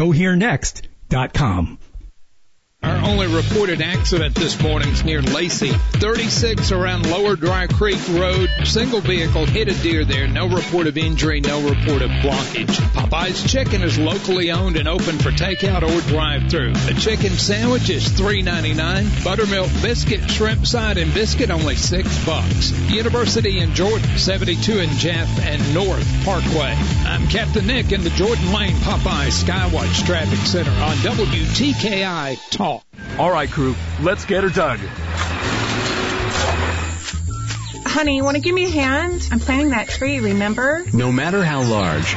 GoHereNext.com. Our only reported accident this morning is near Lacey. 36 around Lower Dry Creek Road. Single vehicle hit a deer there. No report of injury, no report of blockage. Popeye's Chicken is locally owned and open for takeout or drive-through. The chicken sandwich is $3.99. Buttermilk biscuit, shrimp side, and biscuit only 6 bucks. University in Jordan, 72 in Jeff and North Parkway. I'm Captain Nick in the Jordan Lane Popeye Skywatch Traffic Center on WTKI Talk. All right, crew, let's get her dug. Honey, you want to give me a hand? I'm planting that tree, remember? No matter how large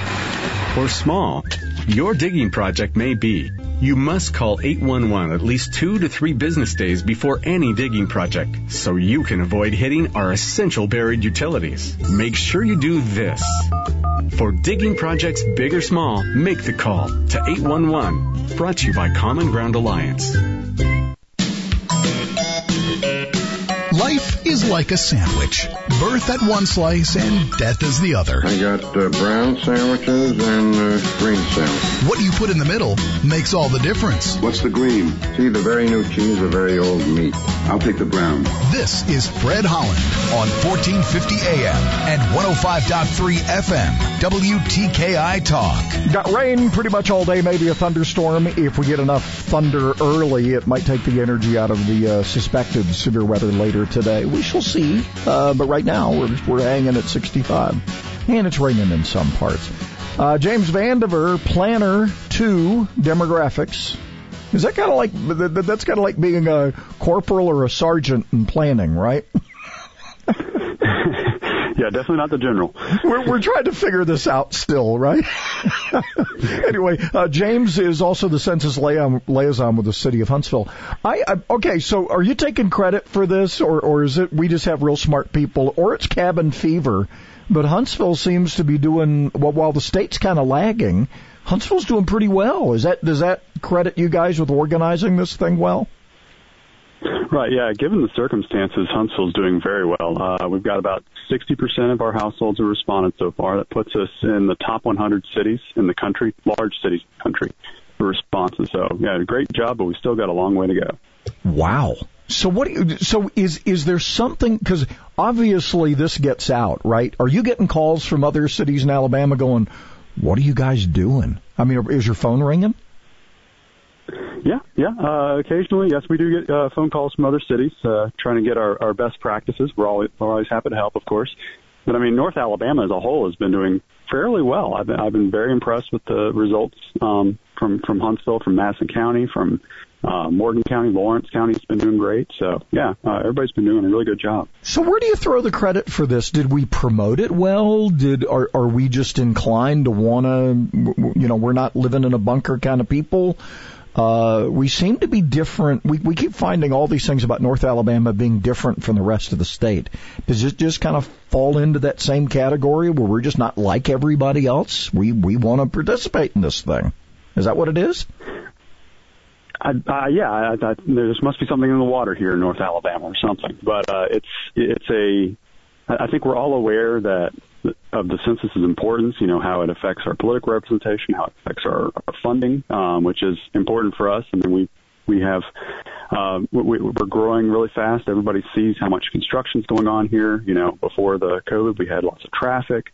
or small your digging project may be, you must call 811 at least two to three business days before any digging project so you can avoid hitting our essential buried utilities. Make sure you do this. For digging projects big or small, make the call to 811. Brought to you by Common Ground Alliance. Is like a sandwich. Birth at one slice and death is the other. I got uh, brown sandwiches and uh, green sandwiches. What you put in the middle makes all the difference. What's the green? See, the very new cheese, the very old meat. I'll take the brown. This is Fred Holland on 1450 AM and 105.3 FM. WTKI Talk. Got rain pretty much all day, maybe a thunderstorm. If we get enough thunder early, it might take the energy out of the uh, suspected severe weather later today. We shall see. Uh, but right now, we're, we're hanging at 65. And it's raining in some parts. Uh, James Vandiver, planner 2 demographics. Is that kind of like that's kind of like being a corporal or a sergeant in planning, right? yeah, definitely not the general. We're, we're trying to figure this out still, right? anyway, uh, James is also the census liaison with the city of Huntsville. I, I okay, so are you taking credit for this, or or is it we just have real smart people, or it's cabin fever? But Huntsville seems to be doing well while the state's kind of lagging. Huntsville's doing pretty well. Is that does that credit you guys with organizing this thing well? Right, yeah. Given the circumstances, Huntsville's doing very well. Uh, we've got about 60% of our households have responded so far. That puts us in the top 100 cities in the country, large cities in the country, for responses. So, yeah, great job, but we still got a long way to go. Wow. So what? So is is there something? Because obviously this gets out, right? Are you getting calls from other cities in Alabama going, "What are you guys doing?" I mean, is your phone ringing? Yeah, yeah. Uh, occasionally, yes, we do get uh, phone calls from other cities uh, trying to get our, our best practices. We're always, we're always happy to help, of course. But I mean, North Alabama as a whole has been doing fairly well. I've been, I've been very impressed with the results um, from from Huntsville, from Madison County, from uh, Morgan County, Lawrence County's been doing great. So yeah, uh, everybody's been doing a really good job. So where do you throw the credit for this? Did we promote it well? Did are are we just inclined to want to? You know, we're not living in a bunker kind of people. Uh, we seem to be different. We, we keep finding all these things about North Alabama being different from the rest of the state. Does it just kind of fall into that same category where we're just not like everybody else? We, we want to participate in this thing. Is that what it is? I, uh, yeah, I, I, there must be something in the water here in North Alabama or something. But uh, it's it's a. I think we're all aware that of the census's importance, you know, how it affects our political representation, how it affects our, our funding, um, which is important for us. I mean, we we have um, we, we're growing really fast. Everybody sees how much construction's going on here. You know, before the COVID, we had lots of traffic.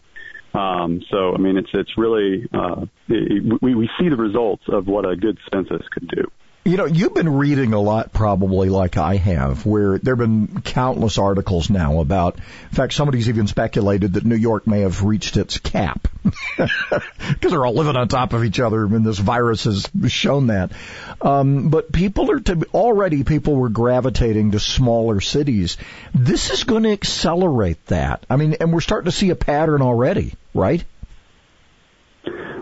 Um, so, I mean, it's it's really uh, it, we we see the results of what a good census could do. You know, you've been reading a lot probably like I have, where there have been countless articles now about, in fact, somebody's even speculated that New York may have reached its cap. Because they're all living on top of each other and this virus has shown that. Um, but people are to, already people were gravitating to smaller cities. This is going to accelerate that. I mean, and we're starting to see a pattern already, right?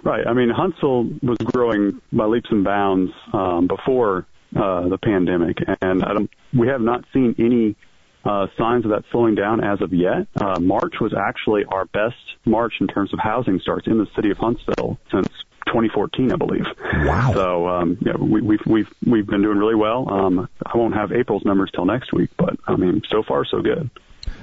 Right. I mean, Huntsville was growing by leaps and bounds um, before uh, the pandemic, and I don't, we have not seen any uh, signs of that slowing down as of yet. Uh, March was actually our best March in terms of housing starts in the city of Huntsville since 2014, I believe. Wow. So um, yeah, we, we've we've we've been doing really well. Um, I won't have April's numbers till next week, but I mean, so far so good.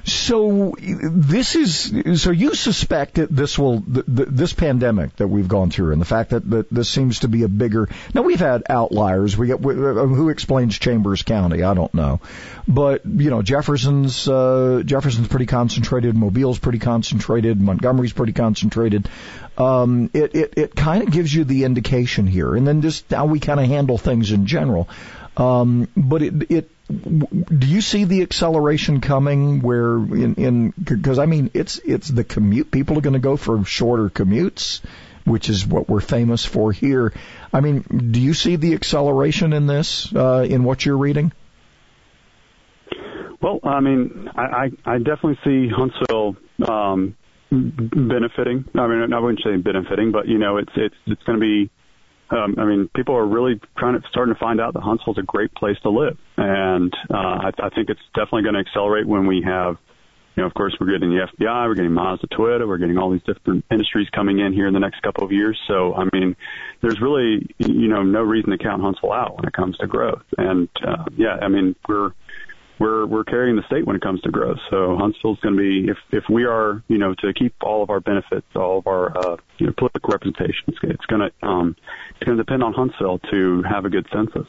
So this is so you suspect that this will th- th- this pandemic that we've gone through and the fact that, that this seems to be a bigger now we've had outliers. We get who explains Chambers County? I don't know. But you know Jefferson's uh, Jefferson's pretty concentrated Mobile's pretty concentrated Montgomery's pretty concentrated. Um, it it, it kind of gives you the indication here. And then just how we kind of handle things in general. Um, but it it do you see the acceleration coming where in in because I mean it's it's the commute. People are going to go for shorter commutes which is what we're famous for here. I mean do you see the acceleration in this uh, in what you're reading? Well I mean I I, I definitely see Huntsville um, benefiting. I mean I wouldn't say benefiting but you know it's it's it's going to be um, I mean, people are really trying to starting to find out that Huntsville's a great place to live, and uh, I, I think it's definitely going to accelerate when we have, you know, of course, we're getting the FBI, we're getting Mazda, Toyota, we're getting all these different industries coming in here in the next couple of years. So, I mean, there's really, you know, no reason to count Huntsville out when it comes to growth. And uh, yeah, I mean, we're we're we're carrying the state when it comes to growth. So Huntsville's going to be if if we are you know to keep all of our benefits, all of our uh, you know, political representation, it's, it's going to um, it's going to depend on Huntsville to have a good census.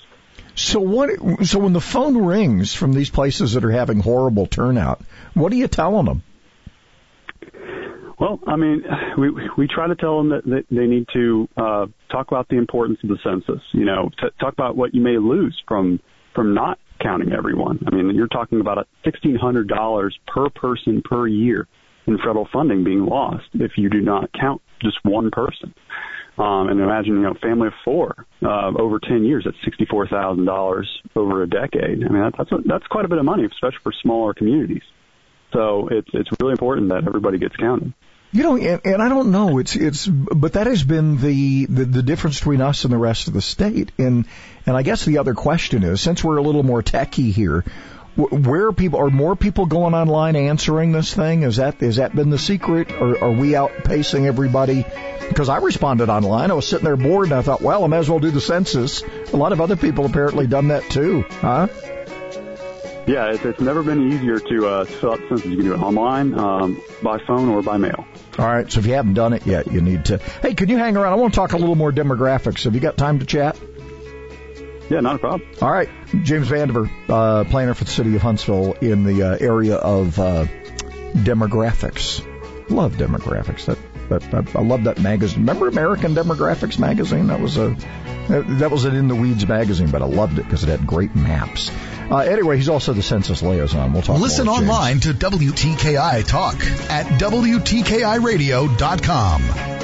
So what? So when the phone rings from these places that are having horrible turnout, what are you telling them? Well, I mean, we we try to tell them that, that they need to uh, talk about the importance of the census. You know, t- talk about what you may lose from from not counting everyone. I mean, you're talking about $1,600 per person per year in federal funding being lost if you do not count just one person. Um, and imagine, you know, a family of four uh, over 10 years, that's $64,000 over a decade. I mean, that, that's a, that's quite a bit of money, especially for smaller communities. So it's it's really important that everybody gets counted. You know, and, and I don't know. It's it's, but that has been the, the the difference between us and the rest of the state. And and I guess the other question is, since we're a little more techy here, where are people are more people going online answering this thing? Is that is that been the secret, or are we outpacing everybody? Because I responded online, I was sitting there bored, and I thought, well, I might as well do the census. A lot of other people apparently done that too, huh? Yeah, it's, it's never been easier to uh, fill out the census. You can do it online, um, by phone, or by mail. All right. So if you haven't done it yet, you need to. Hey, can you hang around? I want to talk a little more demographics. Have you got time to chat? Yeah, not a problem. All right. James Vandiver, uh, planner for the city of Huntsville in the uh, area of uh, demographics. Love demographics. That, that, that I love that magazine. Remember American Demographics magazine? That was a that was an in the weeds magazine, but I loved it because it had great maps. Uh, anyway, he's also the census liaison. We'll talk. Listen online to WTKI Talk at WTKIRadio.com.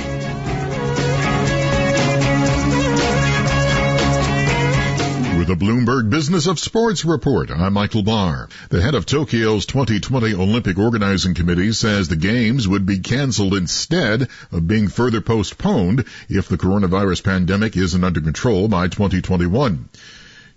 the Bloomberg Business of Sports report, I'm Michael Barr. The head of Tokyo's 2020 Olympic Organizing Committee says the Games would be canceled instead of being further postponed if the coronavirus pandemic isn't under control by 2021.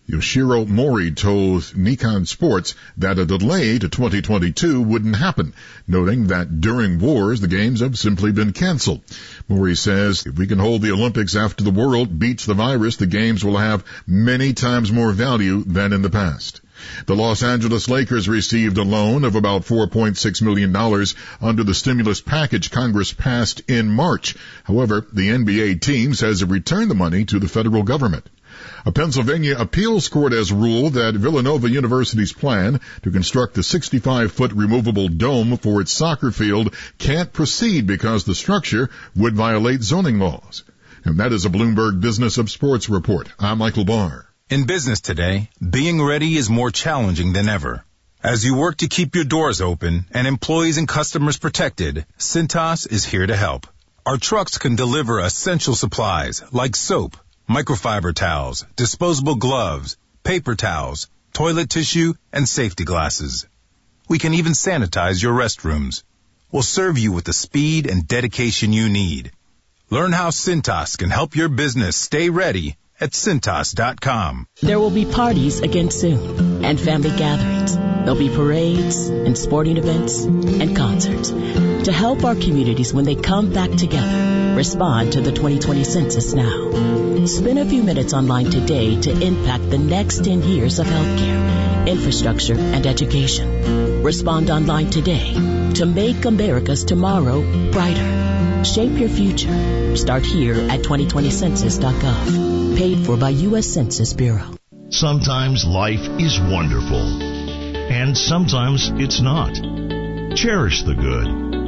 Yoshiro Mori told Nikkan Sports that a delay to 2022 wouldn't happen, noting that during wars the games have simply been canceled. Mori says if we can hold the Olympics after the world beats the virus, the games will have many times more value than in the past. The Los Angeles Lakers received a loan of about $4.6 million under the stimulus package Congress passed in March. However, the NBA team says it returned the money to the federal government. A Pennsylvania appeals court has ruled that Villanova University's plan to construct a 65-foot removable dome for its soccer field can't proceed because the structure would violate zoning laws. And that is a Bloomberg Business of Sports report. I'm Michael Barr. In business today, being ready is more challenging than ever. As you work to keep your doors open and employees and customers protected, Cintas is here to help. Our trucks can deliver essential supplies like soap, microfiber towels, disposable gloves, paper towels, toilet tissue, and safety glasses. We can even sanitize your restrooms. We'll serve you with the speed and dedication you need. Learn how Cintas can help your business stay ready at Cintas.com. There will be parties again soon and family gatherings. There'll be parades and sporting events and concerts to help our communities when they come back together Respond to the 2020 census now. Spend a few minutes online today to impact the next 10 years of healthcare, infrastructure, and education. Respond online today to make America's tomorrow brighter. Shape your future. Start here at 2020census.gov. Paid for by U.S. Census Bureau. Sometimes life is wonderful, and sometimes it's not. Cherish the good,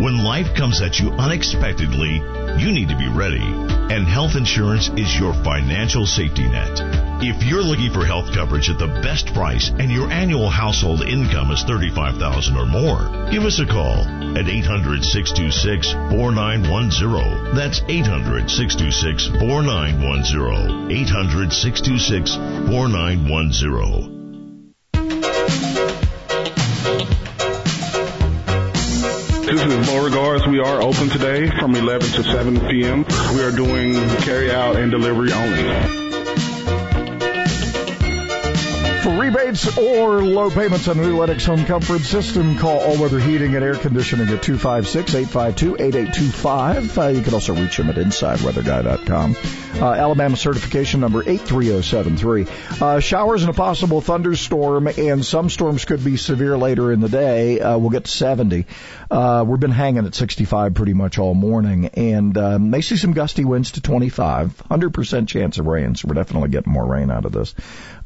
When life comes at you unexpectedly, you need to be ready. And health insurance is your financial safety net. If you're looking for health coverage at the best price and your annual household income is 35000 or more, give us a call at 800-626-4910. That's 800-626-4910. 800-626-4910. This is Beauregards. We are open today from 11 to 7 p.m. We are doing carry out and delivery only. For rebates or low payments on Lennox home comfort system, call All Weather Heating and Air Conditioning at 256-852-8825. Uh, you can also reach them at InsideWeatherGuy.com. Uh, Alabama certification number 83073. Uh, showers and a possible thunderstorm, and some storms could be severe later in the day. Uh, we'll get to 70. Uh, we've been hanging at 65 pretty much all morning, and um, may see some gusty winds to 25. 100% chance of rain, so we're definitely getting more rain out of this.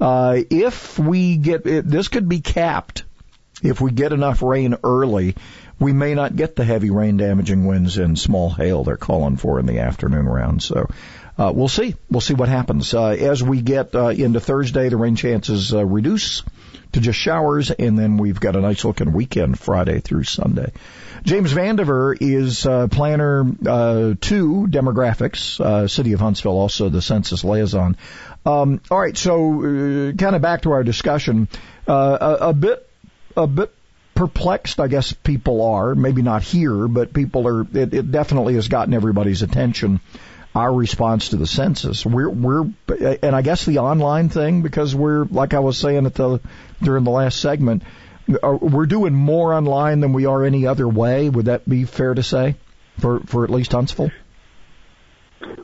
Uh, if we get it, this could be capped. If we get enough rain early, we may not get the heavy rain damaging winds and small hail they're calling for in the afternoon round. So, uh, we'll see. We'll see what happens. Uh, as we get uh, into Thursday, the rain chances uh, reduce to just showers, and then we've got a nice looking weekend Friday through Sunday. James Vandiver is uh, planner uh, two demographics, uh, City of Huntsville, also the census liaison. Um, all right, so uh, kind of back to our discussion, uh, a, a bit, a bit perplexed, I guess people are. Maybe not here, but people are. It, it definitely has gotten everybody's attention. Our response to the census, we're we're, and I guess the online thing because we're like I was saying at the during the last segment, we're doing more online than we are any other way. Would that be fair to say for for at least Huntsville?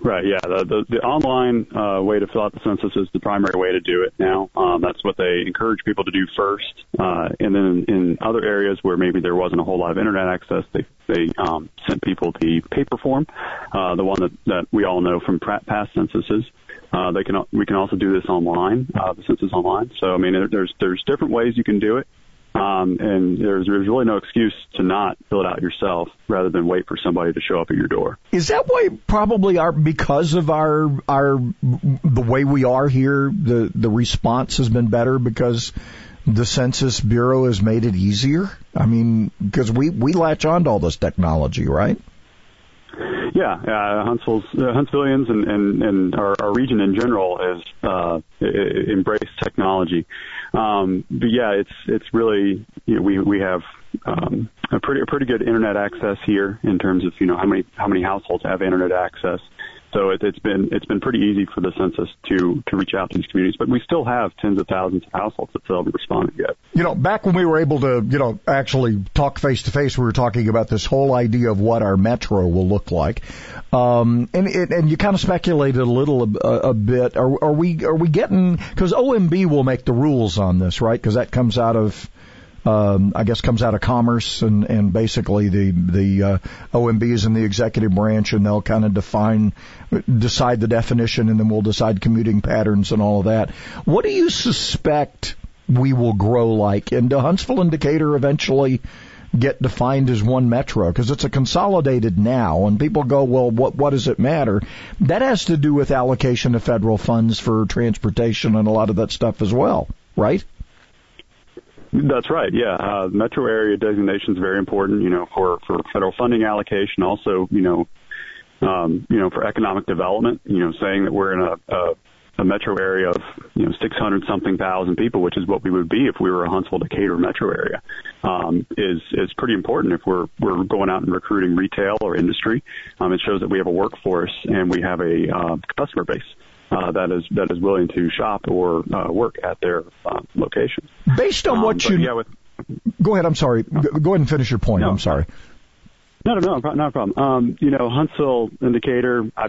Right. Yeah. The the, the online uh, way to fill out the census is the primary way to do it now. Um, that's what they encourage people to do first. Uh, and then in other areas where maybe there wasn't a whole lot of internet access, they they um, sent people the paper form, uh, the one that that we all know from past censuses. Uh, they can we can also do this online, uh, the census online. So I mean, there's there's different ways you can do it. Um, and there's, there's really no excuse to not fill it out yourself rather than wait for somebody to show up at your door. Is that why probably our, because of our, our, the way we are here, the, the response has been better because the Census Bureau has made it easier? I mean, because we, we latch on to all this technology, right? Yeah, uh, Huntsville's uh, Huntsvillians and, and, and our, our region in general has uh, embraced technology. Um, but yeah, it's it's really you know, we we have um, a pretty a pretty good internet access here in terms of you know how many how many households have internet access. So it, it's been it's been pretty easy for the census to to reach out to these communities, but we still have tens of thousands of households that still haven't responded yet. You know, back when we were able to you know actually talk face to face, we were talking about this whole idea of what our metro will look like, um, and and you kind of speculated a little a, a bit. Are, are we are we getting because OMB will make the rules on this, right? Because that comes out of um, I guess comes out of commerce and, and basically the the uh, OMB is in the executive branch and they'll kind of define decide the definition and then we'll decide commuting patterns and all of that. What do you suspect we will grow like? And do Huntsville and Decatur eventually get defined as one metro because it's a consolidated now and people go well what what does it matter that has to do with allocation of federal funds for transportation and a lot of that stuff as well right that's right. Yeah, uh, metro area designation is very important. You know, for for federal funding allocation. Also, you know, um, you know, for economic development, you know, saying that we're in a, a a metro area of you know 600 something thousand people, which is what we would be if we were a Huntsville Decatur metro area, um, is is pretty important if we're we're going out and recruiting retail or industry. Um, it shows that we have a workforce and we have a uh, customer base. Uh, that is that is willing to shop or uh, work at their uh, locations. Based on what you yeah, with, go ahead. I'm sorry. Go ahead and finish your point. No. I'm sorry. No, no, no, not a problem. Um, you know, Huntsville Decatur. I,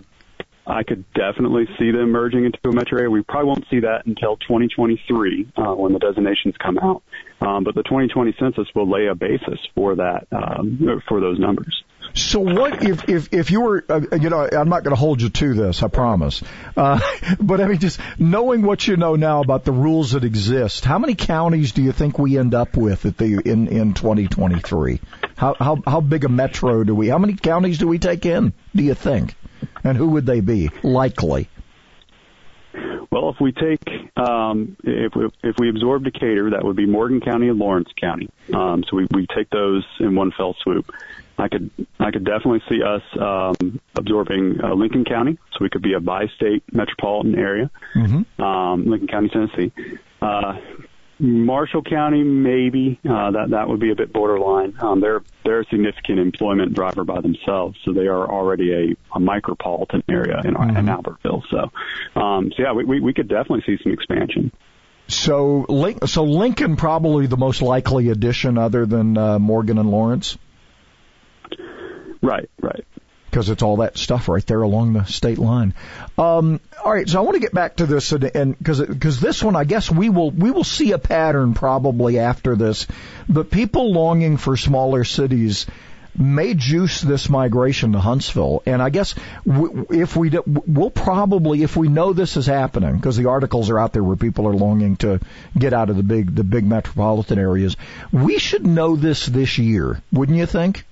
I could definitely see them merging into a metro area. We probably won't see that until 2023 uh, when the designations come out. Um, but the 2020 census will lay a basis for that um, for those numbers. So what if if if you were uh, you know I'm not going to hold you to this I promise, uh, but I mean just knowing what you know now about the rules that exist, how many counties do you think we end up with at the in in 2023? How how how big a metro do we? How many counties do we take in? Do you think? And who would they be? Likely. Well, if we take um, if we if we absorb Decatur, that would be Morgan County and Lawrence County. Um, so we we take those in one fell swoop. I could I could definitely see us um, absorbing uh, Lincoln County, so we could be a bi-state metropolitan area. Mm-hmm. Um, Lincoln County, Tennessee. Uh, Marshall County, maybe uh, that that would be a bit borderline. Um, they're they're a significant employment driver by themselves, so they are already a, a micropolitan area in, Mm-hmm. in Albertville. So, um, so yeah, we, we we could definitely see some expansion. So so Lincoln probably the most likely addition other than uh, Morgan and Lawrence. Right, right. Because it's all that stuff right there along the state line. Um, all right, so I want to get back to this, and because because this one, I guess we will we will see a pattern probably after this, but people longing for smaller cities may juice this migration to Huntsville. And I guess if we do, we'll probably, if we know this is happening, because the articles are out there where people are longing to get out of the big the big metropolitan areas, we should know this this year, wouldn't you think?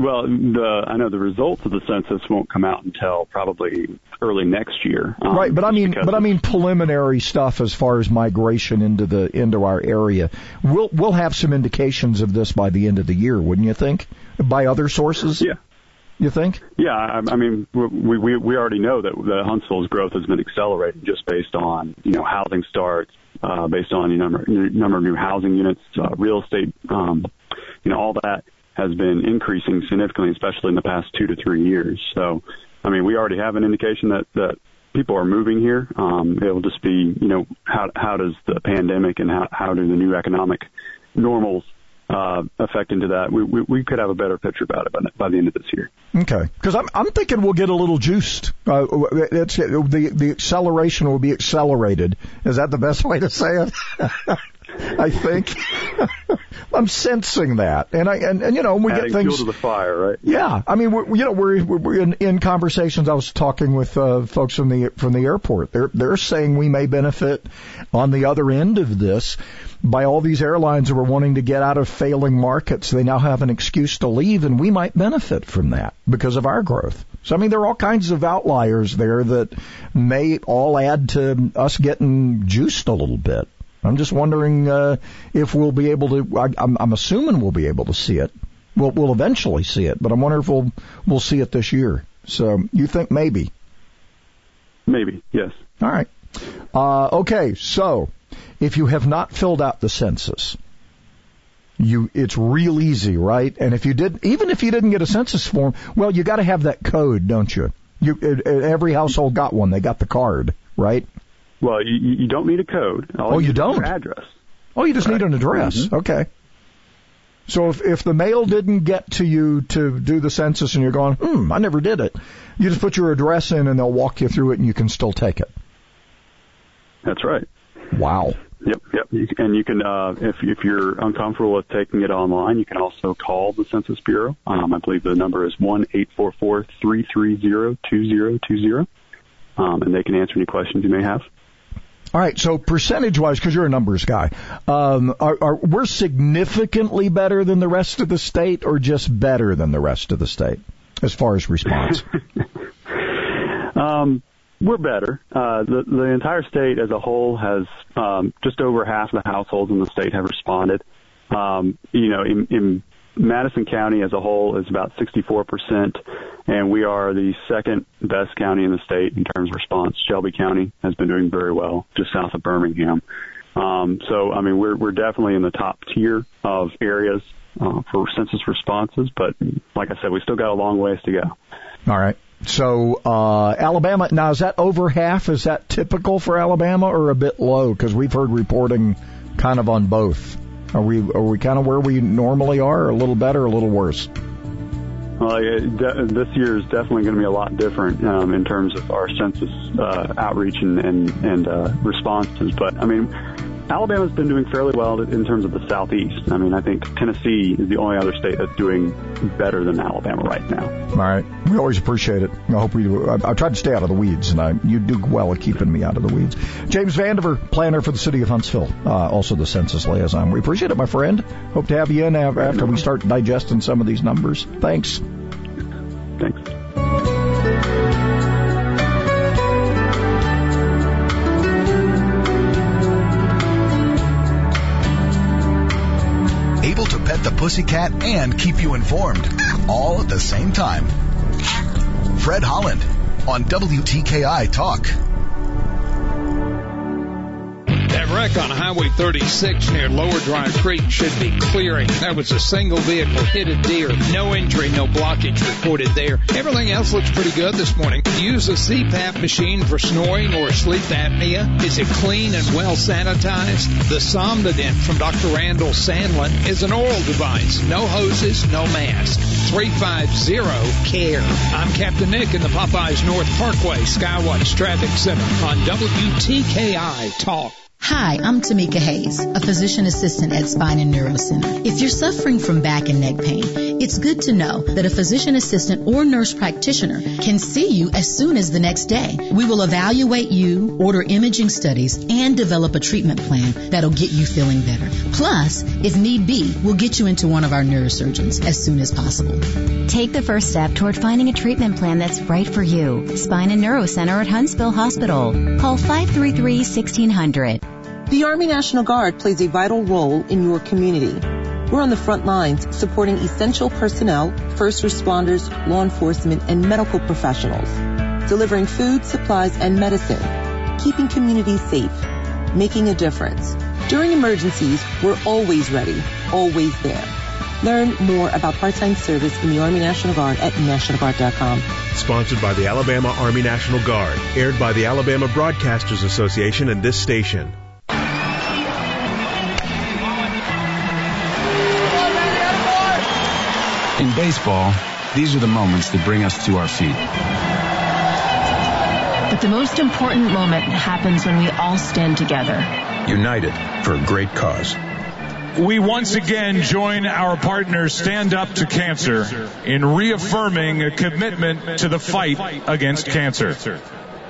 Well, the I know the results of the census won't come out until probably early next year. Um, right, but I mean, but I mean preliminary stuff as far as migration into the into our area. We'll we'll have some indications of this by the end of the year, wouldn't you think? By other sources? Yeah. You think? Yeah, I, I mean, we, we we already know that the Huntsville's growth has been accelerating just based on you know housing starts, uh, based on you number number of new housing units, uh, real estate, um, you know, all that has been increasing significantly, especially in the past two to three years. So, I mean, we already have an indication that that people are moving here. Um, it'll just be, you know, how how does the pandemic and how how do the new economic normals uh, affect into that? We, we we could have a better picture about it by, by the end of this year. Okay, because I'm I'm thinking we'll get a little juiced. Uh, it's the the acceleration will be accelerated. Is that the best way to say it? I think I'm sensing that, and I and, and you know we Adding get things fuel to the fire, right? Yeah, I mean, we're, you know, we're, we're in, in conversations. I was talking with uh, folks from the from the airport. They're they're saying we may benefit on the other end of this by all these airlines who are wanting to get out of failing markets. They now have an excuse to leave, and we might benefit from that because of our growth. So I mean, there are all kinds of outliers there that may all add to us getting juiced a little bit. I'm just wondering uh, if we'll be able to. I, I'm, I'm assuming we'll be able to see it. We'll, we'll eventually see it, but I'm wondering if we'll we'll see it this year. So you think maybe? Maybe yes. All right. Uh, okay, so if you have not filled out the census, you it's real easy, right? And if you did, even if you didn't get a census form, well, you got to have that code, don't you? You every household got one. They got the card, right? Well, you, you don't need a code. All oh, you need don't. Address. Oh, you just Right. need an address. Mhm. Okay. So if if the mail didn't get to you to do the census and you're going, hmm, I never did it, you just put your address in and they'll walk you through it and you can still take it. That's right. Wow. Yep, yep. And you can, uh, if if you're uncomfortable with taking it online, you can also call the Census Bureau. Um, I believe the number is one eight four four three three zero two zero two zero, um, and they can answer any questions you may have. All right. So percentage wise, because you're a numbers guy, um, are, are we're significantly better than the rest of the state, or just better than the rest of the state as far as response? Um, we're better. Uh, the, the entire state as a whole has um, just over half of the households in the state have responded. Um, you know, in, in Madison County as a whole is about 64%, and we are the second best county in the state in terms of response. Shelby County has been doing very well, just south of Birmingham. Um, so, I mean, we're we're definitely in the top tier of areas uh, for census responses, but like I said, we still got a long ways to go. All right. So uh, Alabama now is that over half? Is that typical for Alabama or a bit low? Because we've heard reporting kind of on both. Are we are we kind of where we normally are, or a little better, or a little worse? Well, de- this year is definitely going to be a lot different um, in terms of our census uh, outreach and and, and uh, responses. But I mean, Alabama's been doing fairly well in terms of the southeast. I mean, I think Tennessee is the only other state that's doing better than Alabama right now. All right, we always appreciate it. I hope we do. I, I tried to stay out of the weeds, and I, you do well at keeping me out of the weeds. James Vandiver, planner for the city of Huntsville, uh, also the census liaison. We appreciate it, my friend. Hope to have you in after we start digesting some of these numbers. Thanks. Thanks. Pussycat and keep you informed all at the same time. Fred Holland on WTKI Talk. Wreck on Highway 36 near Lower Dry Creek should be clearing. That was a single vehicle hit a deer. No injury, no blockage reported there. Everything else looks pretty good this morning. Use a CPAP machine for snoring or sleep apnea. Is it clean and well sanitized? The Somnodent from Dr. Randall Sandlin is an oral device. No hoses, no mask. 350-CARE. I'm Captain Nick in the Popeyes North Parkway Skywatch Traffic Center on WTKI Talk. Hi, I'm Tamika Hayes, a physician assistant at Spine and Neuro Center. If you're suffering from back and neck pain, it's good to know that a physician assistant or nurse practitioner can see you as soon as the next day. We will evaluate you, order imaging studies, and develop a treatment plan that'll get you feeling better. Plus, if need be, we'll get you into one of our neurosurgeons as soon as possible. Take the first step toward finding a treatment plan that's right for you. Spine and Neuro Center at Huntsville Hospital. Call 533 1600. The Army National Guard plays a vital role in your community. We're on the front lines supporting essential personnel, first responders, law enforcement, and medical professionals, delivering food, supplies, and medicine, keeping communities safe, making a difference. During emergencies, we're always ready, always there. Learn more about part-time service in the Army National Guard at NationalGuard.com. Sponsored by the Alabama Army National Guard. Aired by the Alabama Broadcasters Association and this station. In baseball, these are the moments that bring us to our feet. But the most important moment happens when we all stand together. United for a great cause. We once again join our partners Stand Up to Cancer in reaffirming a commitment to the fight against cancer.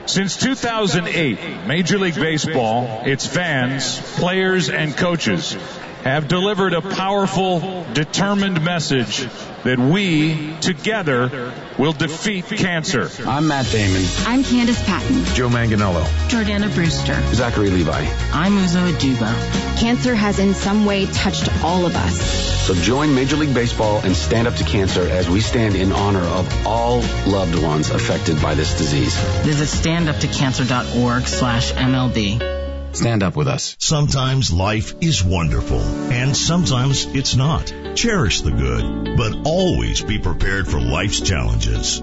Since 2008, Major League Baseball, its fans, players, and coaches have delivered a powerful, determined message that we, together, will defeat cancer. I'm Matt Damon. I'm Candice Patton. Joe Manganiello. Jordana Brewster. Zachary Levi. I'm Uzo Aduba. Cancer has in some way touched all of us. So join Major League Baseball and stand up to cancer as we stand in honor of all loved ones affected by this disease. Visit standuptocancer.org slash MLB. Stand up with us. Sometimes life is wonderful, and sometimes it's not. Cherish the good, but always be prepared for life's challenges.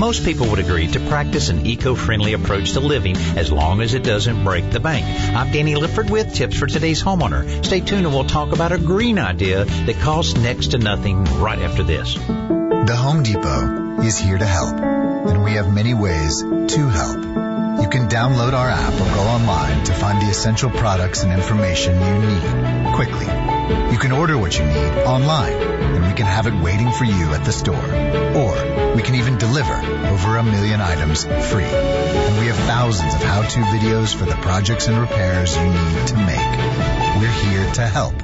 Most people would agree to practice an eco-friendly approach to living as long as it doesn't break the bank. I'm Danny Lipford with tips for today's homeowner. Stay tuned and we'll talk about a green idea that costs next to nothing right after this. The Home Depot is here to help, and we have many ways to help. You can download our app or go online to find the essential products and information you need quickly You can order what you need online, and we can have it waiting for you at the store. Or we can even deliver over a million items free. And we have thousands of how-to videos for the projects and repairs you need to make. We're here to help.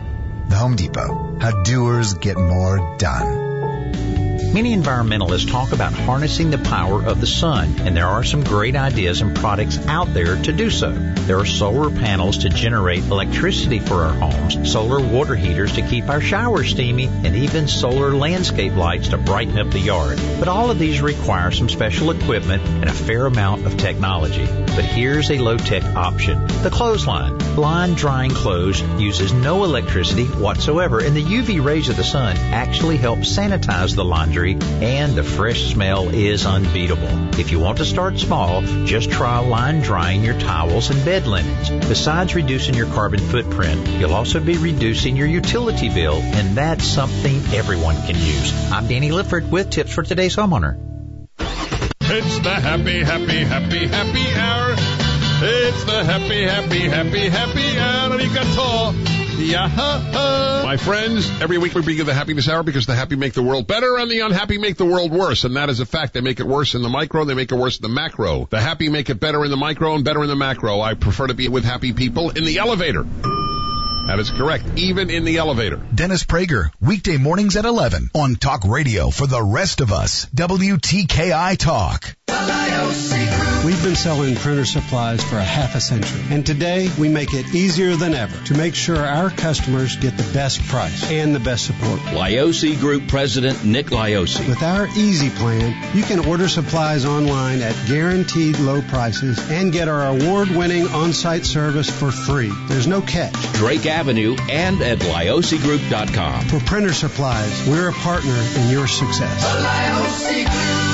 The Home Depot. How doers get more done. Many environmentalists talk about harnessing the power of the sun, and there are some great ideas and products out there to do so. There are solar panels to generate electricity for our homes, solar water heaters to keep our showers steamy, and even solar landscape lights to brighten up the yard. But all of these require some special equipment and a fair amount of technology. But here's a low-tech option. The clothesline. Line drying clothes uses no electricity whatsoever, and the UV rays of the sun actually help sanitize the laundry and the fresh smell is unbeatable. If you want to start small, just try line drying your towels and bed linens. Besides reducing your carbon footprint, you'll also be reducing your utility bill, and that's something everyone can use. I'm Danny Lipford with tips for today's homeowner. It's the happy, happy, happy, happy hour. It's the happy, happy, happy, happy hour. Arigato. Yeah. My friends, every week we bring you the happiness hour because the happy make the world better and the unhappy make the world worse. And that is a fact. They make it worse in the micro, they make it worse in the macro. The happy make it better in the micro and better in the macro. I prefer to be with happy people in the elevator. That is correct, even in the elevator. Dennis Prager, weekday mornings at 11 on Talk Radio for the rest of us. WTKI Talk. We've been selling printer supplies for a half a century, and today we make it easier than ever to make sure our customers get the best price and the best support. Liosi Group President Nick Liosi. With our Easy Plan, you can order supplies online at guaranteed low prices and get our award-winning on-site service for free. There's no catch. Drake Avenue and at liosigroup.com. For printer supplies, we're a partner in your success.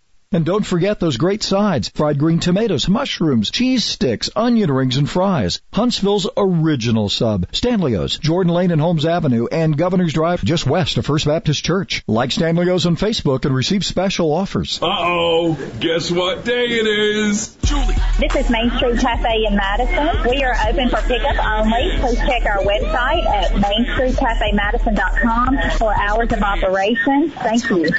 And don't forget those great sides. Fried green tomatoes, mushrooms, cheese sticks, onion rings, and fries. Huntsville's original sub. Stanley's, Jordan Lane and Holmes Avenue, and Governor's Drive just west of First Baptist Church. Like Stanley's on Facebook and receive special offers. Uh-oh. Guess what day it is? Julie. This is Main Street Cafe in Madison. We are open for pickup only. Please check our website at mainstreetcafemadison.com for hours of operation. Thank you.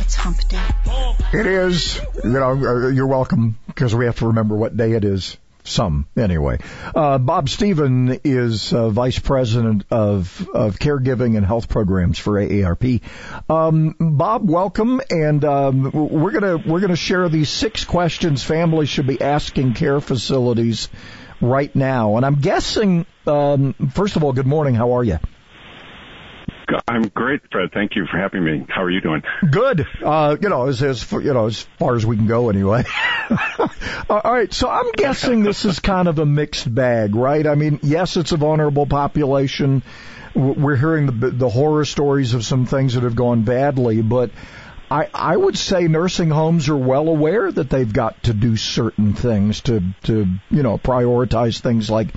It's hump day. It is, you know, uh, you're welcome because we have to remember what day it is. Some, anyway. Uh, Bob Stephen is uh, Vice President of, of Caregiving and Health Programs for AARP. Um, Bob, welcome, and um, we're gonna we're gonna share these six questions families should be asking care facilities right now. And I'm guessing, um, first of all, good morning. How are you? I'm great, Fred. Thank you for having me. How are you doing? Good. Uh, you know, as, as you know, as far as we can go anyway. All right. So I'm guessing this is kind of a mixed bag, right? I mean, yes, it's a vulnerable population. We're hearing the, the horror stories of some things that have gone badly, but I, I would say nursing homes are well aware that they've got to do certain things to, to, you know, prioritize things like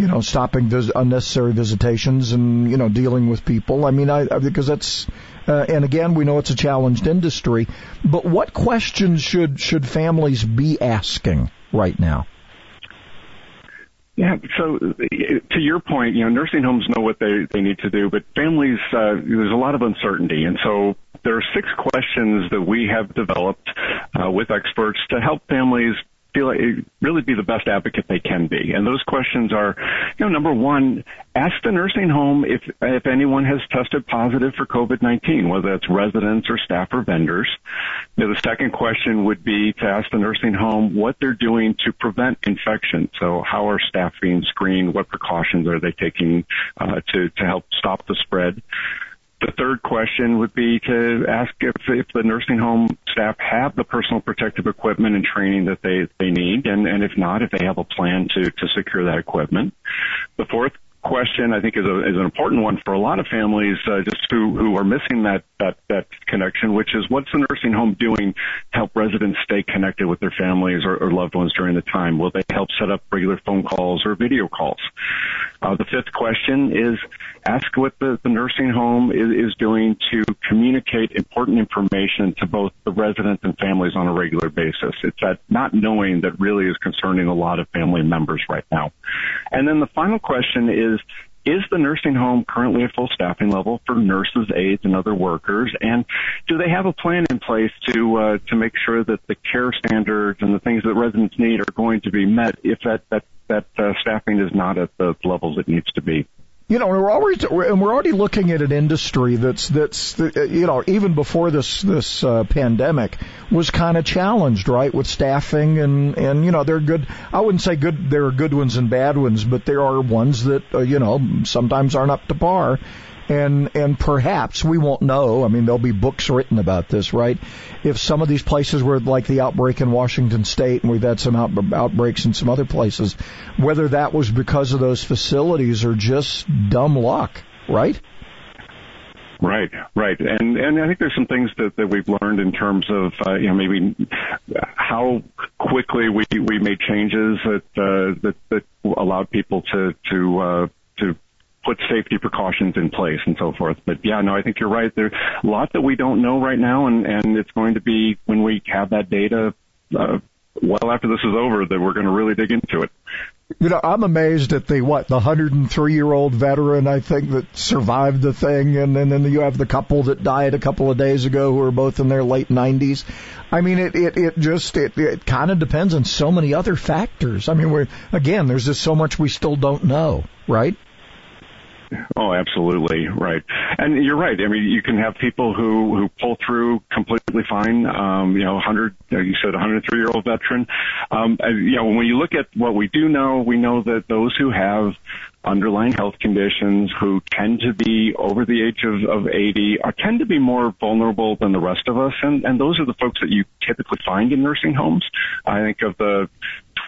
you know, stopping vis- unnecessary visitations and, you know, dealing with people. I mean, I, because that's, uh, and again, we know it's a challenged industry, but what questions should, should families be asking right now? Yeah, so to your point, you know, nursing homes know what they, they need to do, but families, uh, there's a lot of uncertainty. And so there are six questions that we have developed uh, with experts to help families feel like really be the best advocate they can be. And those questions are, you know, number one, ask the nursing home if if anyone has tested positive for COVID-19, whether that's residents or staff or vendors. You know, the second question would be to ask the nursing home what they're doing to prevent infection. So how are staff being screened? What precautions are they taking uh, to to help stop the spread? The third question would be to ask if, if the nursing home staff have the personal protective equipment and training that they, they need, and, and if not, if they have a plan to, to secure that equipment. The fourth question, I think, is, a, is an important one for a lot of families, uh, just who who are missing that that that connection, which is what's the nursing home doing to help residents stay connected with their families or, or loved ones during the time? Will they help set up regular phone calls or video calls? Uh, the fifth question is ask what the, the nursing home is, is doing to communicate important information to both the residents and families on a regular basis. It's that not knowing that really is concerning a lot of family members right now. And then the final question is, is the nursing home currently at full staffing level for nurses, aides, and other workers? And do they have a plan in place to uh, to make sure that the care standards and the things that residents need are going to be met if that that that uh, staffing is not at the levels it needs to be? You know, we're already and we're already looking at an industry that's that's you know even before this this uh, pandemic was kind of challenged, right, with staffing and and you know there are good. I wouldn't say good. There are good ones and bad ones, but there are ones that uh, you know sometimes aren't up to par and and perhaps we won't know. I mean, there'll be books written about this, right? If some of these places were like the outbreak in Washington State, and we've had some out, outbreaks in some other places, whether that was because of those facilities or just dumb luck, right? Right, right, and and I think there's some things that, that we've learned in terms of uh, you know maybe how quickly we we made changes that uh, that that allowed people to to uh, to put safety precautions in place and so forth. But yeah, no, I think you're right. There's a lot that we don't know right now, and and it's going to be when we have that data. Uh, well after this is over that we're going to really dig into it. You know, I'm amazed at the what the 103 year old veteran I think that survived the thing, and, and then you have the couple that died a couple of days ago who are both in their late 90s. I mean, it it it just it it kind of depends on so many other factors. I mean, we're again, there's just so much we still don't know, right? Oh, absolutely right. And you're right. I mean, you can have people who who pull through completely fine. Um, you know, 100. You said 103 year old veteran. Um, you know, when you look at what we do know, we know that those who have underlying health conditions who tend to be over the age of, of 80 are tend to be more vulnerable than the rest of us and, and those are the folks that you typically find in nursing homes. I think of the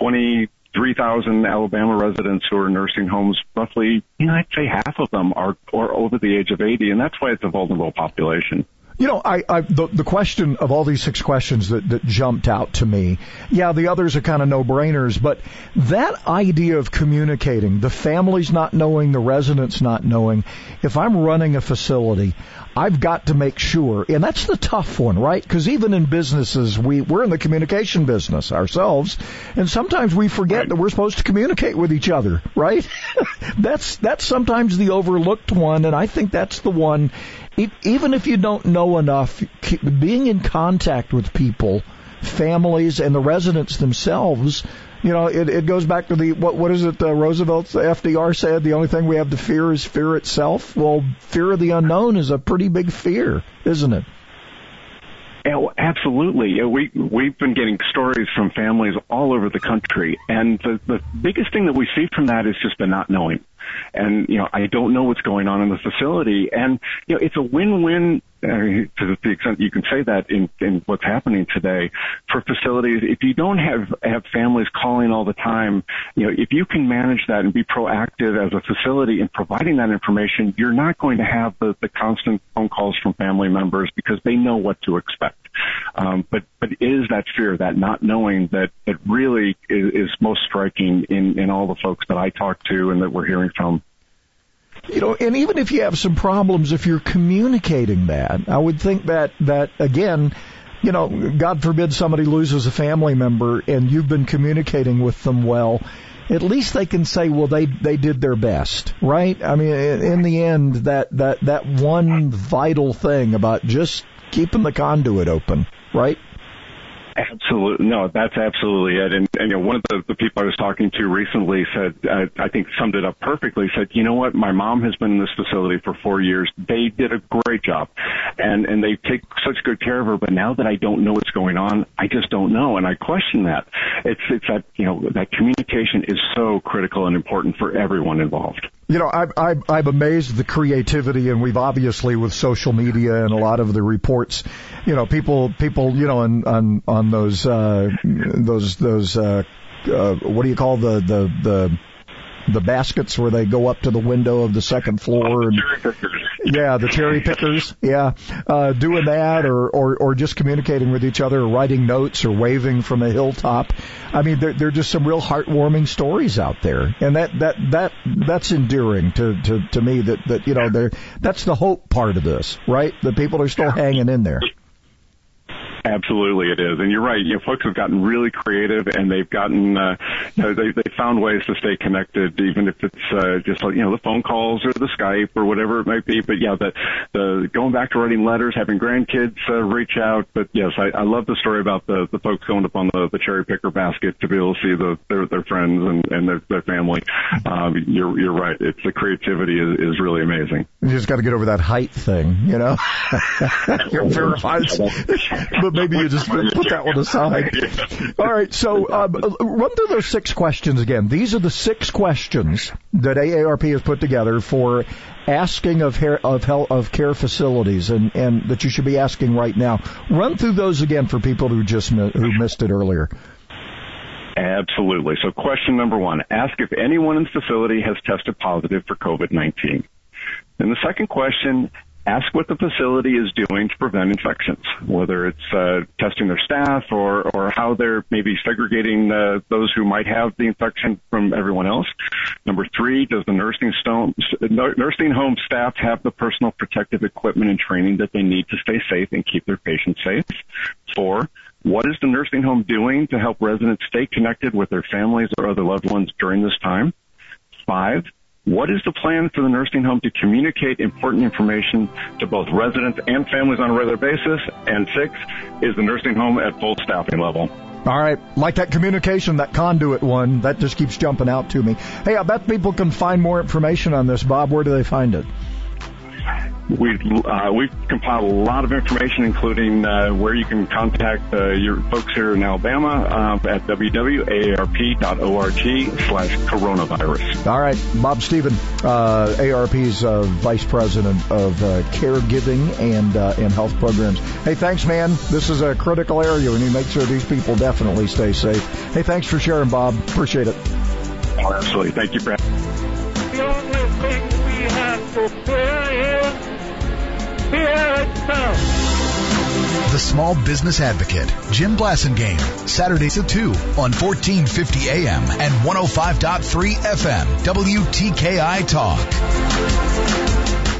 20 3,000 Alabama residents who are in nursing homes, roughly, you know, I'd say half of them are, are over the age of 80, and that's why it's a vulnerable population. You know, I, I the, the question of all these six questions that, that jumped out to me, yeah, the others are kind of no-brainers, but that idea of communicating, the families not knowing, the residents not knowing, if I'm running a facility, I've got to make sure, and that's the tough one, right? Because even in businesses, we, we're in the communication business ourselves, and sometimes we forget right. that we're supposed to communicate with each other, right? that's, that's sometimes the overlooked one, and I think that's the one even if you don't know enough, being in contact with people, families, and the residents themselves, you know, it, it goes back to the what what is it? Uh, Roosevelt, FDR said the only thing we have to fear is fear itself. Well, fear of the unknown is a pretty big fear, isn't it? Oh, absolutely. We we've been getting stories from families all over the country, and the the biggest thing that we see from that is just the not knowing and you know I don't know what's going on in the facility, and you know it's a win-win to the extent you can say that in, in what's happening today for facilities. If you don't have have families calling all the time, you know if you can manage that and be proactive as a facility in providing that information, you're not going to have the, the constant phone calls from family members because they know what to expect. Um, but but is that fear, that not knowing that that really is, is most striking in in all the folks that I talk to and that we're hearing from you know, and even if you have some problems, if you're communicating that, I would think that that again, you know, God forbid somebody loses a family member and you've been communicating with them well. At least they can say, well, they they did their best, right? I mean, in the end, that that that one vital thing about just keeping the conduit open, right? Absolutely. No, that's absolutely it. And, and you know, one of the, the people I was talking to recently said, uh, I think summed it up perfectly, said, you know what, my mom has been in this facility for four years. They did a great job and, and they take such good care of her. But now that I don't know what's going on, I just don't know. And I question that. It's, it's that, you know, that communication is so critical and important for everyone involved. You know, I, I, I'm amazed the creativity, and we've obviously with social media and a lot of the reports, you know, people, people, you know, on on on those uh, those those uh, uh, what do you call the the the the baskets where they go up to the window of the second floor and yeah, the cherry pickers. Yeah, uh, doing that, or, or or just communicating with each other, or writing notes, or waving from a hilltop. I mean, there there are just some real heartwarming stories out there, and that that that that's endearing to to to me. That that you know, there that's the hope part of this, right? The people are still hanging in there. Absolutely, it is, and you're right. You know, folks have gotten really creative, and they've gotten uh, you know, they they found ways to stay connected, even if it's uh, just like you know the phone calls or the Skype or whatever it might be. But yeah, the the going back to writing letters, having grandkids uh, reach out. But yes, I, I love the story about the the folks going up on the the cherry picker basket to be able to see the their their friends and and their their family. Um, you're you're right. It's the creativity is is really amazing. You just got to get over that height thing, you know. You're verified. but maybe you just put that one aside. All right, so um, run through those six questions again. These are the six questions that AARP has put together for asking of hair, of health, of care facilities, and and that you should be asking right now. Run through those again for people who just who missed it earlier. Absolutely. So question number one, ask if anyone in the facility has tested positive for COVID-19. And the second question, ask what the facility is doing to prevent infections, whether it's uh, testing their staff or, or how they're maybe segregating uh, those who might have the infection from everyone else. Number three, does the nursing, stone, nursing home staff have the personal protective equipment and training that they need to stay safe and keep their patients safe? Four, what is the nursing home doing to help residents stay connected with their families or other loved ones during this time? Five, what is the plan for the nursing home to communicate important information to both residents and families on a regular basis? And six, is the nursing home at full staffing level? All right, like that communication, that conduit one, that just keeps jumping out to me. Hey, I bet people can find more information on this, Bob. Where do they find it? We've uh, we've compiled a lot of information, including uh, where you can contact uh, your folks here in Alabama uh, at www.aarp.org/slash coronavirus. All right, Bob Stephen, uh, AARP's uh, vice president of caregiving and and health programs. Hey, thanks, man. This is a critical area. We need to make sure these people definitely stay safe. Hey, thanks for sharing, Bob. Appreciate it. Oh, absolutely. Thank you, Brad. The Small Business Advocate, Jim Blasingame, Saturdays at 2 on 1450 AM and 105.3 FM, WTKI Talk.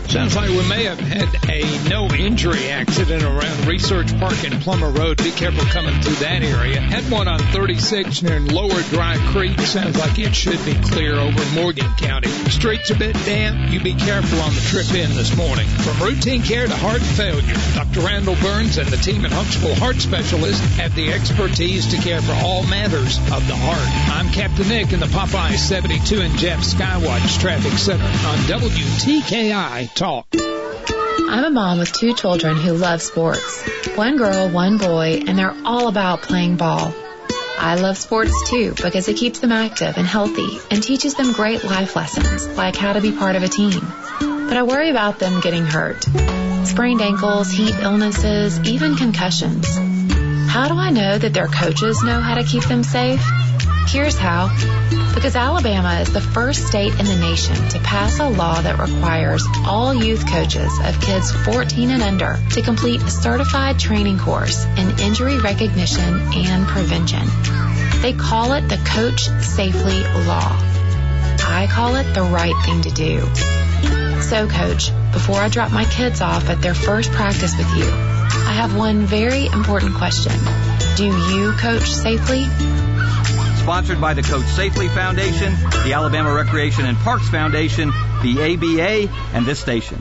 Sounds like we may have had a no injury accident around Research Park and Plummer Road. Be careful coming through that area. Had one on 36 near Lower Dry Creek. Sounds like it should be clear over Morgan County. Streets a bit damp. You be careful on the trip in this morning. From routine care to heart failure, Dr. Randall Burns and the team at Huntsville Heart Specialists have the expertise to care for all matters of the heart. I'm Captain Nick in the Popeye 72 and Jeff Skywatch Traffic Center on WTKI talk. I'm a mom with two children who love sports. One girl, one boy, and they're all about playing ball. I love sports too because it keeps them active and healthy and teaches them great life lessons like how to be part of a team. But I worry about them getting hurt. Sprained ankles, heat illnesses, even concussions. How do I know that their coaches know how to keep them safe? Here's how. Because Alabama is the first state in the nation to pass a law that requires all youth coaches of kids 14 and under to complete a certified training course in injury recognition and prevention. They call it the Coach Safely Law. I call it the right thing to do. So, Coach, before I drop my kids off at their first practice with you, I have one very important question. Do you coach safely? Sponsored by the Coach Safely Foundation, the Alabama Recreation and Parks Foundation, the ABA, and this station.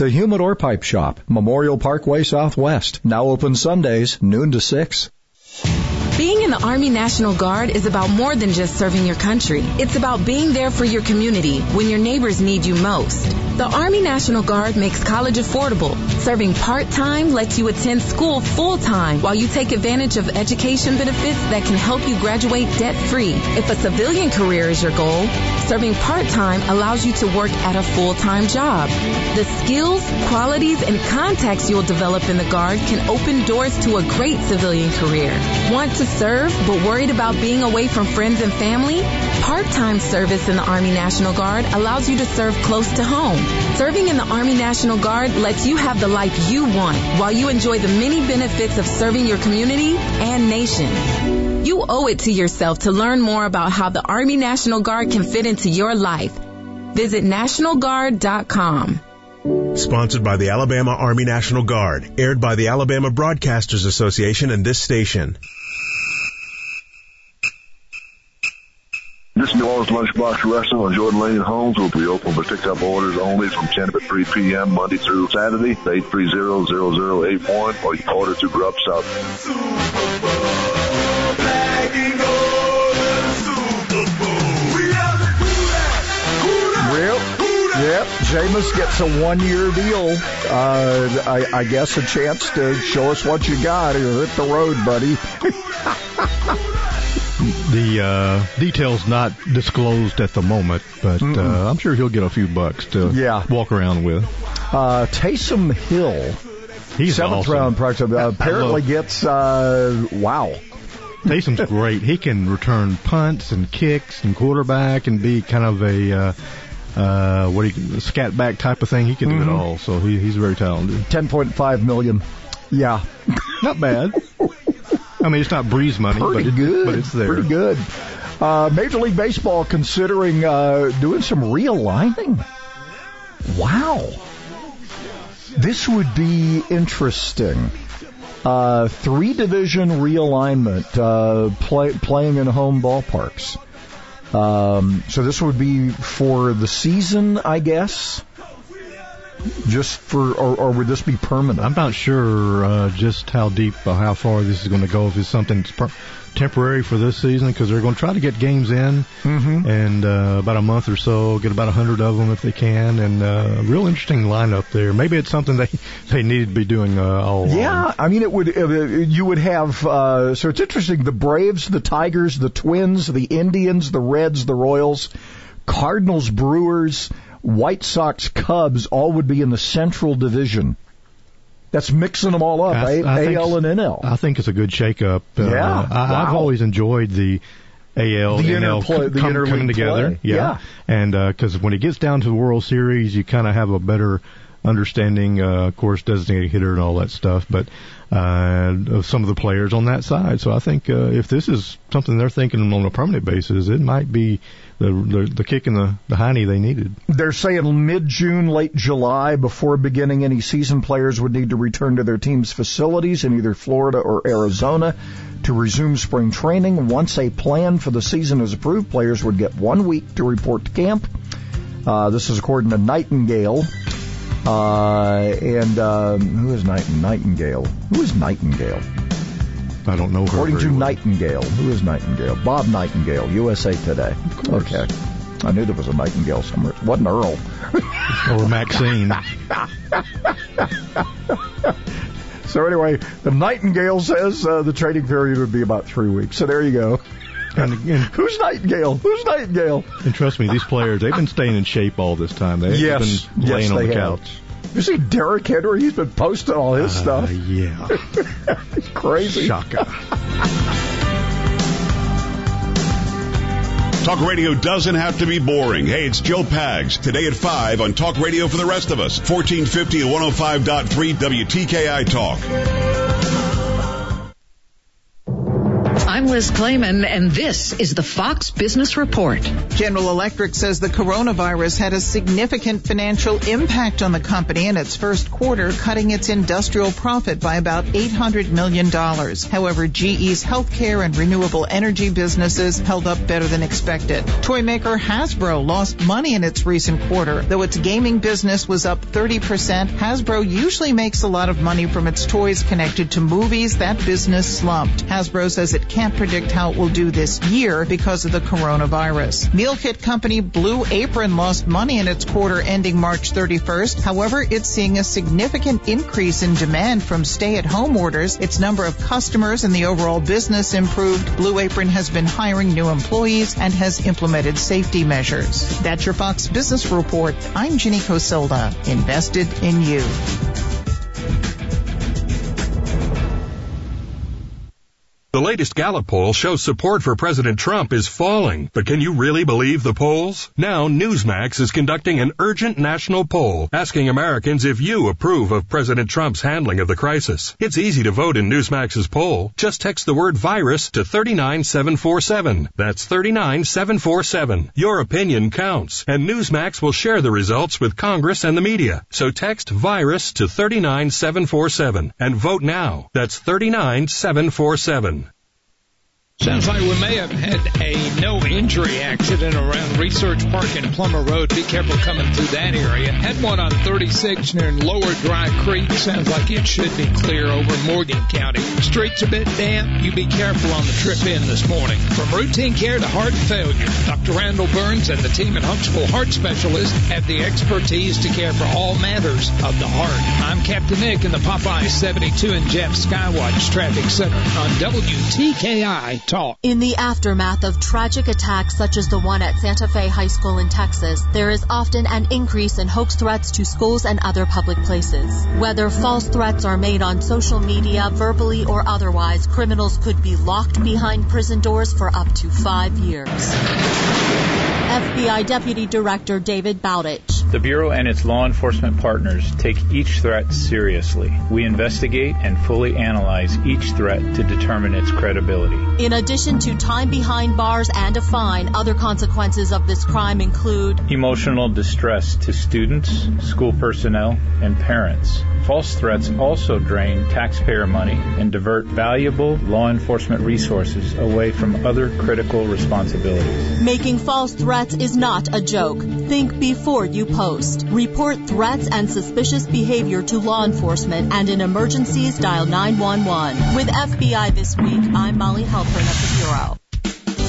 The Humidor Pipe Shop, Memorial Parkway Southwest. Now open Sundays, noon to 6. Being in the Army National Guard is about more than just serving your country. It's about being there for your community when your neighbors need you most. The Army National Guard makes college affordable. Serving part-time lets you attend school full-time while you take advantage of education benefits that can help you graduate debt-free. If a civilian career is your goal, serving part-time allows you to work at a full-time job. The skills, qualities, and contacts you'll develop in the Guard can open doors to a great civilian career. Want to serve but worried about being away from friends and family? Part-time service in the Army National Guard allows you to serve close to home. Serving in the Army National Guard lets you have the life you want while you enjoy the many benefits of serving your community and nation. You owe it to yourself to learn more about how the Army National Guard can fit into your life. Visit NationalGuard.com. Sponsored by the Alabama Army National Guard, aired by the Alabama Broadcasters Association and this station. This New Orleans Lunchbox Restaurant on Jordan Lane and Holmes will be open for pickup orders only from 10 to 3 p.m. Monday through Saturday, 830-0081, or you can order through GrubSouth. Yep. Yep. Jameis gets a one year deal. Uh, I, I guess a chance to show us what you got hit the road, buddy. The uh, details not disclosed at the moment, but uh, I'm sure he'll get a few bucks to Yeah. walk around with. Uh, Taysom Hill, He's seventh awesome. round prospect, uh, apparently gets uh, wow. Taysom's great. He can return punts and kicks and quarterback and be kind of a uh, uh, what do you scat back type of thing. He can do Mhm. it all. So he, he's very talented. Ten point five million. Yeah, not bad. I mean, it's not Brees money, but it, good. but it's there. Pretty good. Uh, Major League Baseball considering uh, doing some realigning. Wow, this would be interesting. Uh, three division realignment, uh, play, playing in home ballparks. Um, so this would be for the season, I guess. Just for, or, or would this be permanent? I'm not sure uh, just how deep or how far this is going to go. If it's something that's per- temporary for this season, because they're going to try to get games in, mm-hmm. and uh, about a month or so, get about a hundred of them if they can, and uh, real interesting lineup there. Maybe it's something they they needed to be doing uh, all. Yeah, I mean, it would. Uh, you would have. Uh, so it's interesting. The Braves, the Tigers, the Twins, the Indians, the Reds, the Royals, Cardinals, Brewers, White Sox, Cubs, all would be in the Central Division. That's mixing them all up. I- A- I think AL and NL. I think it's a good shakeup. Uh, Yeah, I, I've always enjoyed the AL The NL interplay- the coming together. play. Yeah, Yeah. and because when it gets down to the World Series, you kind of have a better understanding, uh, of course, designated hitter and all that stuff, but uh, of some of the players on that side. So I think uh, if this is something they're thinking on a permanent basis, it might be the the, the kick in the the they needed. They're saying mid-June, late July, before beginning any season, players would need to return to their team's facilities in either Florida or Arizona to resume spring training. Once a plan for the season is approved, players would get one week to report to camp. Uh, this is according to Nightingale. Uh, and um, who is Night- Nightingale? Who is Nightingale? I don't know. her According to well. Nightingale, who is Nightingale? Bob Nightingale, USA Today. Okay, I knew there was a Nightingale somewhere. It wasn't Earl. or Maxine. So anyway, the Nightingale says uh, the trading period would be about three weeks. So there you go. And, and Who's Nightingale? Who's Nightingale? And trust me, these players, they've been staying in shape all this time. They've Yes, been laying yes, on they the have. couch. You see Derrick Henry? He's been posting all his Uh, stuff. Yeah. It's crazy. Shaka. Talk radio doesn't have to be boring. Hey, it's Joe Pags. Today at 5 on Talk Radio for the rest of us. 1450 and 105.3 WTKI Talk. I'm Liz Clayman, and this is the Fox Business Report. General Electric says the coronavirus had a significant financial impact on the company in its first quarter, cutting its industrial profit by about $800 million. However, GE's healthcare and renewable energy businesses held up better than expected. Toy maker Hasbro lost money in its recent quarter. Though its gaming business was up 30%, Hasbro usually makes a lot of money from its toys connected to movies. That business slumped. Hasbro says it can't predict how it will do this year because of the coronavirus. Meal kit company Blue Apron lost money in its quarter ending March 31st. However, it's seeing a significant increase in demand from stay-at-home orders. Its number of customers and the overall business improved. Blue Apron has been hiring new employees and has implemented safety measures. That's your Fox Business Report. I'm Ginny Cosilda, invested in you. The latest Gallup poll shows support for President Trump is falling, but can you really believe the polls? Now Newsmax is conducting an urgent national poll asking Americans if you approve of President Trump's handling of the crisis. It's easy to vote in Newsmax's poll. Just text the word virus to 39747. That's 39747. Your opinion counts, and Newsmax will share the results with Congress and the media. So text virus to 39747 and vote now. That's 39747. Sounds like we may have had a no injury accident around Research Park and Plummer Road. Be careful coming through that area. Had one on 36 near Lower Dry Creek. Sounds like it should be clear over Morgan County. Streets a bit damp. You be careful on the trip in this morning. From routine care to heart failure, Dr. Randall Burns and the team at Huntsville Heart Specialists have the expertise to care for all matters of the heart. I'm Captain Nick in the Popeye 72 and Jeff Skywatch Traffic Center on WTKI Talk. In the aftermath of tragic attacks such as the one at Santa Fe High School in Texas, there is often an increase in hoax threats to schools and other public places. Whether false threats are made on social media, verbally or otherwise, criminals could be locked behind prison doors for up to five years. FBI Deputy Director David Bowdich. The Bureau and its law enforcement partners take each threat seriously. We investigate and fully analyze each threat to determine its credibility. In addition to time behind bars and a fine, other consequences of this crime include emotional distress to students, school personnel, and parents. False threats also drain taxpayer money and divert valuable law enforcement resources away from other critical responsibilities. Making false threats is not a joke. Think before you post. Report threats and suspicious behavior to law enforcement and in emergencies dial 911. With FBI this week, I'm Mollie Halpern of the Bureau.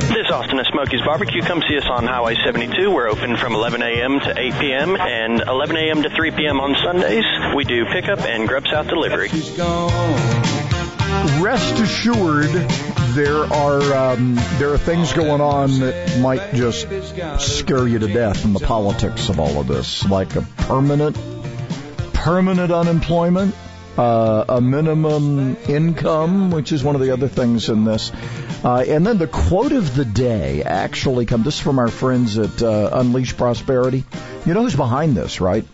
This is Austin at Smokey's Barbecue. Come see us on Highway 72. We're open from 11 a.m. to 8 p.m. and 11 a.m. to 3 p.m. on Sundays. We do pickup and grub south delivery. Rest assured, there are um, there are things going on that might just scare you to death in the politics of all of this, like a permanent permanent unemployment uh, a minimum income, which is one of the other things in this. Uh, and then the quote of the day actually comes. This is from our friends at uh, Unleash Prosperity. You know who's behind this, right?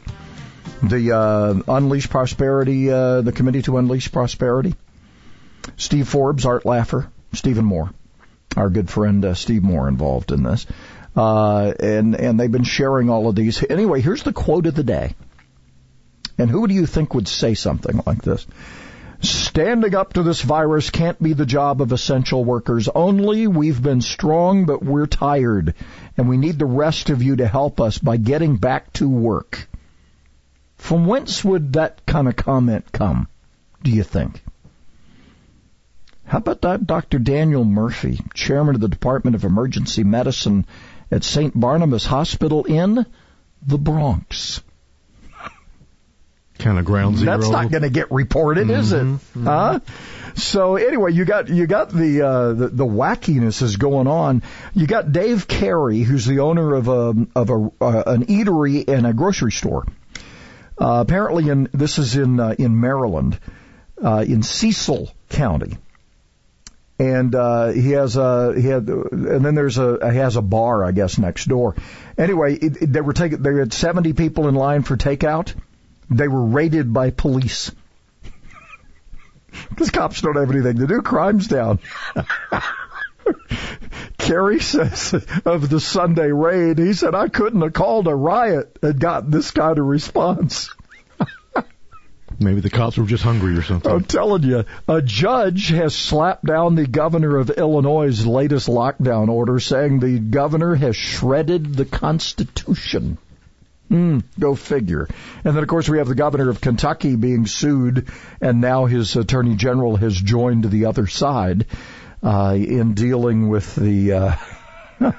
The uh, Unleash Prosperity, uh, the Committee to Unleash Prosperity. Steve Forbes, Art Laffer, Stephen Moore, our good friend uh, Steve Moore involved in this. and and they've been sharing all of these. Anyway, here's the quote of the day. And who do you think would say something like this? Standing up to this virus can't be the job of essential workers only. We've been strong, but we're tired, and we need the rest of you to help us by getting back to work. From whence would that kind of comment come, do you think? How about that Dr. Daniel Murphy, chairman of the Department of Emergency Medicine at St. Barnabas Hospital in the Bronx? Kind of ground zero. That's not going to get reported, is it? Mm-hmm. Huh? So anyway, you got you got the, uh, the the wackiness is going on. You got Dave Carey, who's the owner of a of a uh, an eatery and a grocery store. Uh, apparently, in this is in uh, in Maryland, uh, in Cecil County, and uh, he has a he had and then there's a he has a bar I guess next door. Anyway, it, it, they were taking they had 70 people in line for takeout. They were raided by police. Because cops don't have anything to do. Crime's down. Kerry says of the Sunday raid, he said, I couldn't have called a riot and gotten this kind of response. Maybe the cops were just hungry or something. I'm telling you, a judge has slapped down the governor of Illinois' latest lockdown order, saying the governor has shredded the Constitution. Hmm, go figure. And then, of course, we have the governor of Kentucky being sued, and now his attorney general has joined the other side uh, in dealing with the. Uh,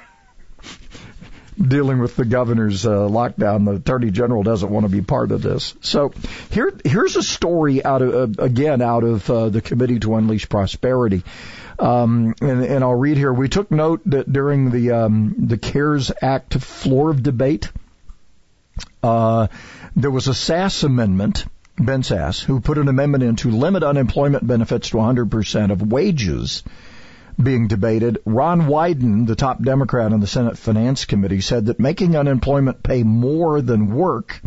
dealing with the governor's uh, lockdown. The attorney general doesn't want to be part of this. So here, here's a story out of uh, again out of uh, the Committee to Unleash Prosperity. Um, and, and I'll read here. We took note that during the um, the CARES Act floor of debate, uh, there was a Sasse amendment. Ben Sasse, who put an amendment in to limit unemployment benefits to 100% of wages being debated. Ron Wyden, the top Democrat on the Senate Finance Committee, said that making unemployment pay more than work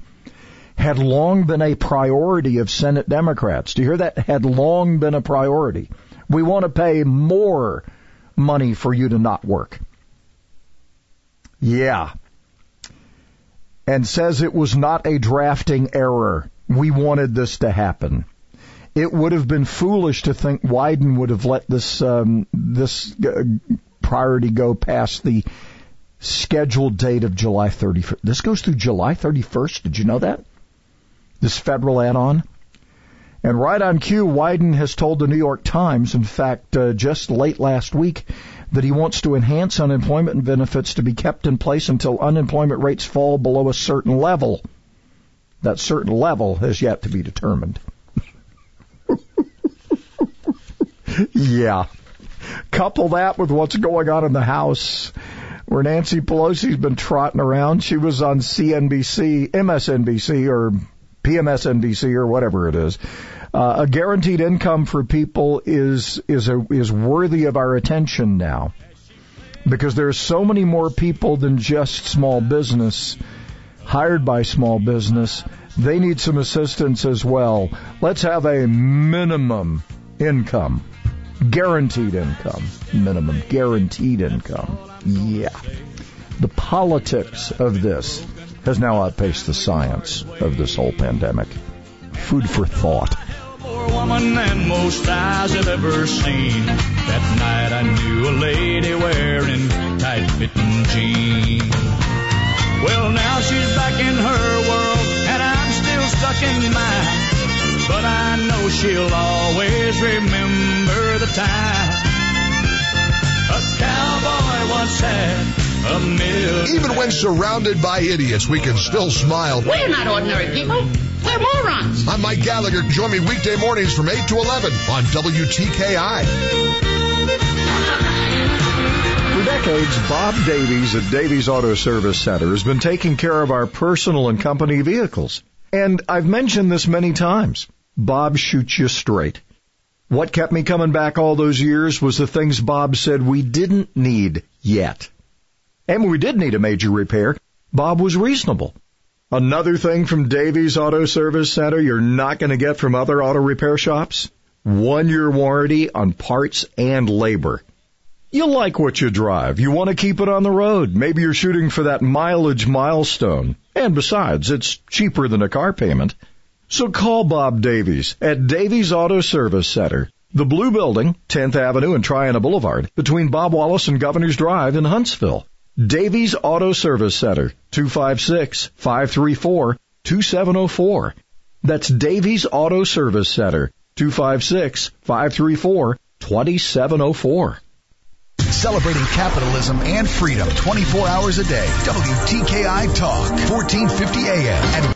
had long been a priority of Senate Democrats. Do you hear that? Had long been a priority. We want to pay more money for you to not work. Yeah. And says it was not a drafting error. We wanted this to happen it would have been foolish to think Wyden would have let this um, this uh, priority go past the scheduled date of July 31st. This goes through July 31st. Did you know that? This federal add-on. And right on cue, Wyden has told the New York Times, in fact, uh, just late last week, that he wants to enhance unemployment benefits to be kept in place until unemployment rates fall below a certain level. That certain level has yet to be determined. yeah. Couple that with what's going on in the House, where Nancy Pelosi's been trotting around. She was on CNBC, MSNBC, or PMSNBC, or whatever it is. Uh, a guaranteed income for people is is a, is worthy of our attention now, because there are so many more people than just small business hired by small business. They need some assistance as well. Let's have a minimum income Guaranteed income. Minimum guaranteed income. Yeah. The politics of this has now outpaced the science of this whole pandemic. Food for thought. More woman than most eyes have ever seen. That night I knew a lady wearing tight fitting jeans. Well, now she's back in her world, and I'm still stuck in mine. But I know she'll always remember the time a cowboy once had. Even when surrounded by idiots, we can still smile. We're not ordinary people. We're morons. I'm Mike Gallagher. Join me weekday mornings from 8 to 11 on WTKI. For decades, Bob Davies at Davies Auto Service Center has been taking care of our personal and company vehicles. And I've mentioned this many times. Bob shoots you straight. What kept me coming back all those years was the things Bob said we didn't need yet. And when we did need a major repair, Bob was reasonable. Another thing from Davies Auto Service Center you're not going to get from other auto repair shops? One year warranty on parts and labor. You like what you drive. You want to keep it on the road. Maybe you're shooting for that mileage milestone. And besides, it's cheaper than a car payment. So call Bob Davies at Davies Auto Service Center, the Blue Building, 10th Avenue and Triana Boulevard, between Bob Wallace and Governor's Drive in Huntsville. Davies Auto Service Center, 256-534-2704. That's Davies Auto Service Center, 256-534-2704. Celebrating capitalism and freedom 24 hours a day. WTKI Talk, 1450 AM.